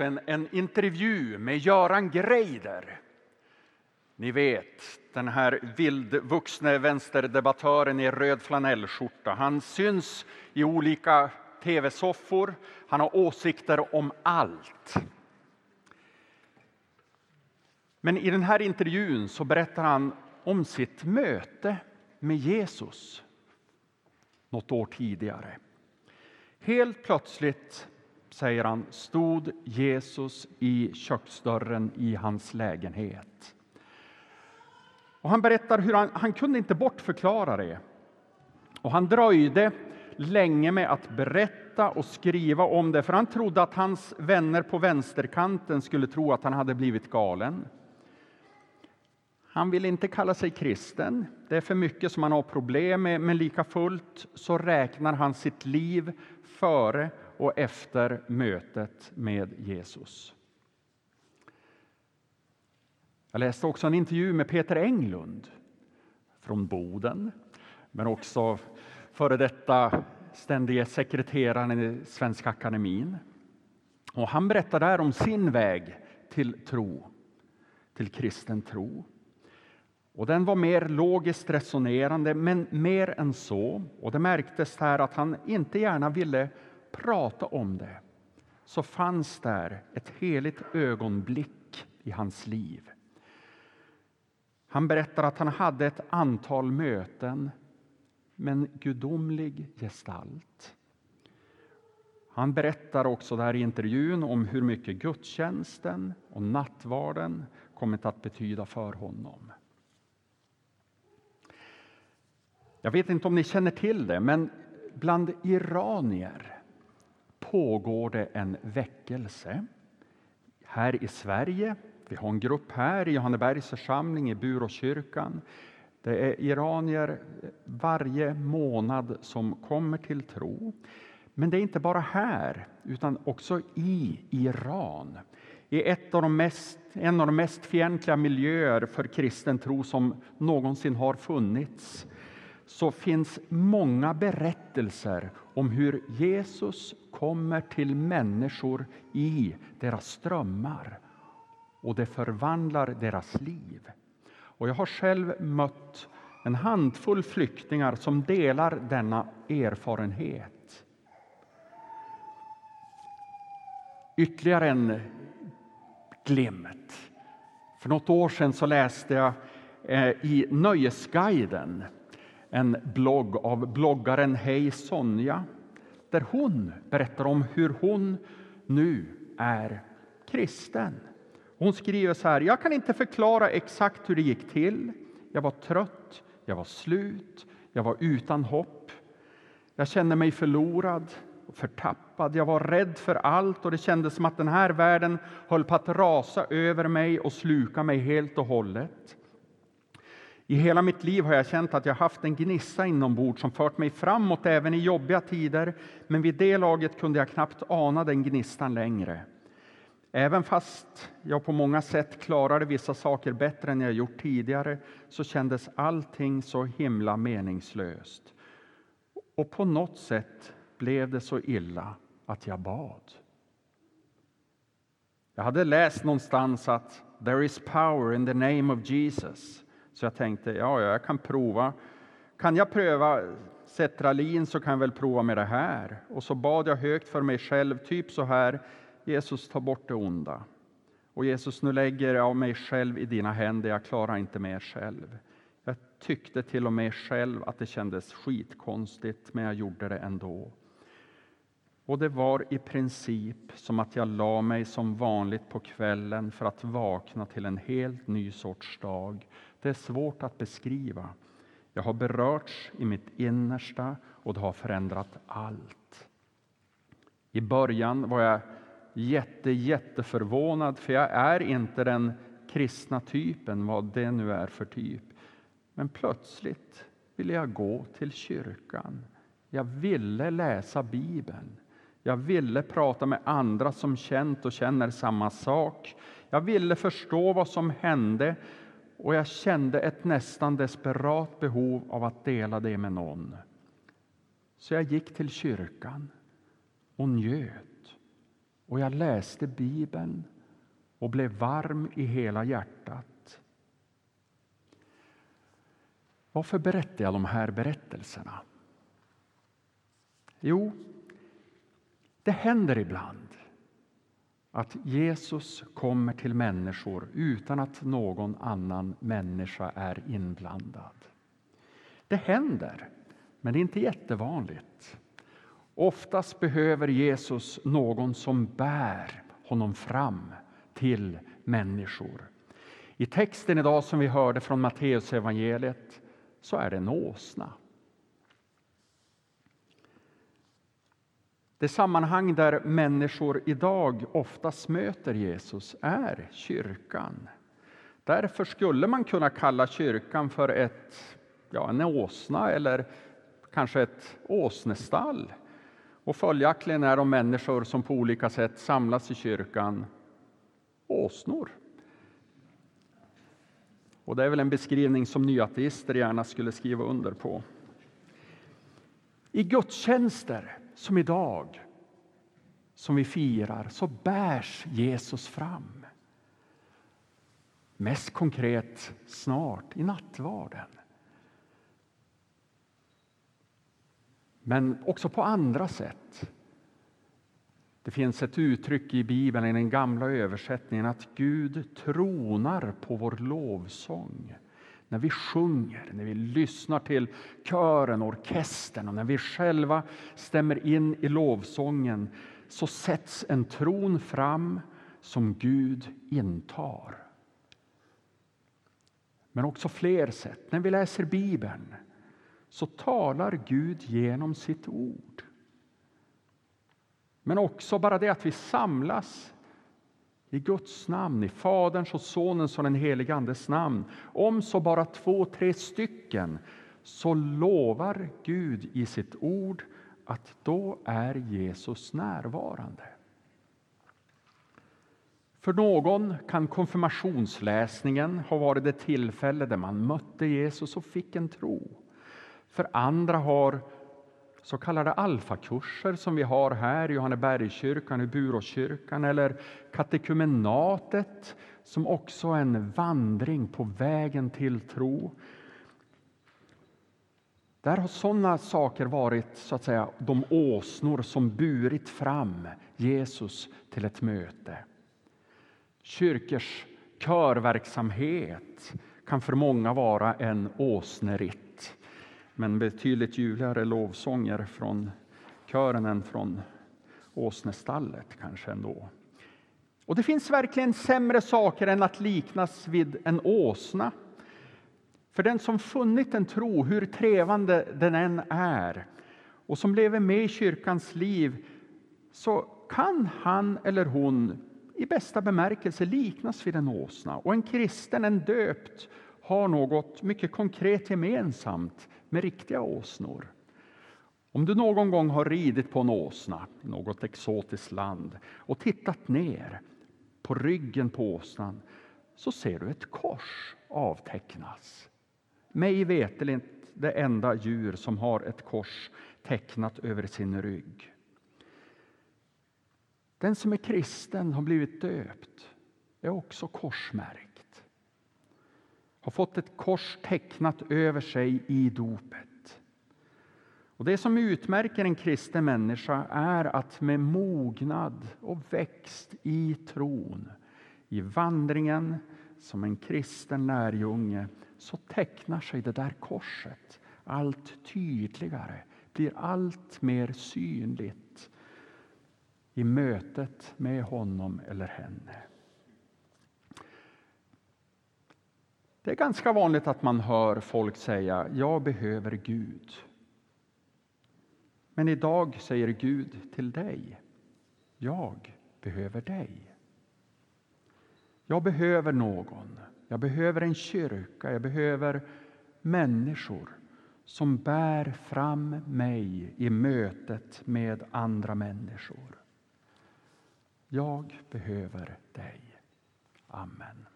En, en intervju med Göran Greider. Ni vet, den här vildvuxne vänsterdebattören i röd flanellskjorta. Han syns i olika tv-soffor. Han har åsikter om allt. Men i den här intervjun så berättar han om sitt möte med Jesus något år tidigare. Helt plötsligt säger han, stod Jesus i köksdörren i hans lägenhet. Och han berättar hur han, han kunde inte bortförklara det. Och han dröjde länge med att berätta och skriva om det, för han trodde att hans vänner på vänsterkanten skulle tro att han hade blivit galen. Han vill inte kalla sig kristen. Det är för mycket som han har problem med, men lika fullt så räknar han sitt liv före och efter mötet med Jesus. Jag läste också en intervju med Peter Englund från Boden, men också före detta ständige sekreteraren i Svenska Akademin. Och han berättar där om sin väg till tro, till kristen tro. Och den var mer logiskt resonerande, men mer än så. Och det märktes här att han inte gärna ville prata om det. Så fanns där ett heligt ögonblick i hans liv. Han berättar att han hade ett antal möten med en gudomlig gestalt. Han berättar också där i intervjun om hur mycket gudstjänsten och nattvarden kommit att betyda för honom. Jag vet inte om ni känner till det, men bland iranier pågår det en väckelse. Här i Sverige, vi har en grupp här i Johannebergs församling i Buråkyrkan. Det är iranier varje månad som kommer till tro. Men det är inte bara här, utan också i Iran. I ett av de mest, en av de mest fientliga miljöer för kristen tro som någonsin har funnits så finns många berättelser om hur Jesus kommer till människor i deras strömmar och det förvandlar deras liv. Och jag har själv mött en handfull flyktingar som delar denna erfarenhet. Ytterligare en glimt. För något år sedan så läste jag eh, i Nöjesguiden en blogg av bloggaren Hej Sonja där hon berättar om hur hon nu är kristen. Hon skriver så här, jag kan inte förklara exakt hur det gick till. Jag var trött, jag var slut, jag var utan hopp. Jag kände mig förlorad och förtappad. Jag var rädd för allt och det kändes som att den här världen höll på att rasa över mig och sluka mig helt och hållet. I hela mitt liv har jag känt att jag haft en gnista inombords som fört mig framåt även i jobbiga tider, men vid det laget kunde jag knappt ana den gnistan längre. Även fast jag på många sätt klarade vissa saker bättre än jag gjort tidigare så kändes allting så himla meningslöst. Och på något sätt blev det så illa att jag bad. Jag hade läst någonstans att there is power in the name of Jesus. Så jag tänkte, ja, jag kan prova. Kan jag pröva Cetralin så kan jag väl prova med det här. Och så bad jag högt för mig själv, typ så här. Jesus, ta bort det onda. Och Jesus, nu lägger jag mig själv i dina händer, jag klarar inte mer själv. Jag tyckte till och med själv att det kändes skitkonstigt, men jag gjorde det ändå. Och det var i princip som att jag la mig som vanligt på kvällen för att vakna till en helt ny sorts dag det är svårt att beskriva. Jag har berörts i mitt innersta och det har förändrat allt. I början var jag jätte, jätteförvånad, för jag är inte den kristna typen, vad det nu är för typ. Men plötsligt ville jag gå till kyrkan. Jag ville läsa Bibeln. Jag ville prata med andra som känt och känner samma sak. Jag ville förstå vad som hände och jag kände ett nästan desperat behov av att dela det med någon. Så jag gick till kyrkan och njöt och jag läste Bibeln och blev varm i hela hjärtat. Varför berättar jag de här berättelserna? Jo, det händer ibland att Jesus kommer till människor utan att någon annan människa är inblandad. Det händer, men det är inte jättevanligt. Oftast behöver Jesus någon som bär honom fram till människor. I texten idag som vi hörde från Matteusevangeliet så är det en åsna. Det sammanhang där människor idag oftast möter Jesus är kyrkan. Därför skulle man kunna kalla kyrkan för ett, ja, en åsna eller kanske ett åsnestall. Och följaktligen är de människor som på olika sätt samlas i kyrkan åsnor. Och det är väl en beskrivning som nyateister gärna skulle skriva under på. I gudstjänster som idag, som vi firar, så bärs Jesus fram. Mest konkret snart i nattvarden. Men också på andra sätt. Det finns ett uttryck i Bibeln, i den gamla översättningen, att Gud tronar på vår lovsång. När vi sjunger, när vi lyssnar till kören, orkestern och när vi själva stämmer in i lovsången så sätts en tron fram som Gud intar. Men också fler sätt. När vi läser Bibeln så talar Gud genom sitt ord. Men också bara det att vi samlas i Guds namn, i Faderns och Sonens och den helige Andes namn. Om så bara två, tre stycken, så lovar Gud i sitt ord att då är Jesus närvarande. För någon kan konfirmationsläsningen ha varit det tillfälle där man mötte Jesus och fick en tro. För andra har så kallade alfakurser som vi har här i Johannebergskyrkan, i Buråskyrkan eller katekumenatet som också är en vandring på vägen till tro. Där har sådana saker varit så att säga, de åsnor som burit fram Jesus till ett möte. Kyrkors körverksamhet kan för många vara en åsneritt men betydligt ljuvligare lovsånger från kören än från åsnestallet kanske ändå. Och det finns verkligen sämre saker än att liknas vid en åsna. För den som funnit en tro, hur trevande den än är och som lever med i kyrkans liv så kan han eller hon i bästa bemärkelse liknas vid en åsna. Och en kristen, en döpt, har något mycket konkret gemensamt med riktiga åsnor. Om du någon gång har ridit på en åsna i något exotiskt land och tittat ner på ryggen på åsnan så ser du ett kors avtecknas. Mig veterligt det enda djur som har ett kors tecknat över sin rygg. Den som är kristen, har blivit döpt, är också korsmärkt har fått ett kors tecknat över sig i dopet. Och Det som utmärker en kristen människa är att med mognad och växt i tron, i vandringen som en kristen lärjunge, så tecknar sig det där korset allt tydligare, blir allt mer synligt i mötet med honom eller henne. Det är ganska vanligt att man hör folk säga jag behöver Gud. Men idag säger Gud till dig jag behöver dig. Jag behöver någon. Jag behöver en kyrka. Jag behöver människor som bär fram mig i mötet med andra människor. Jag behöver dig. Amen.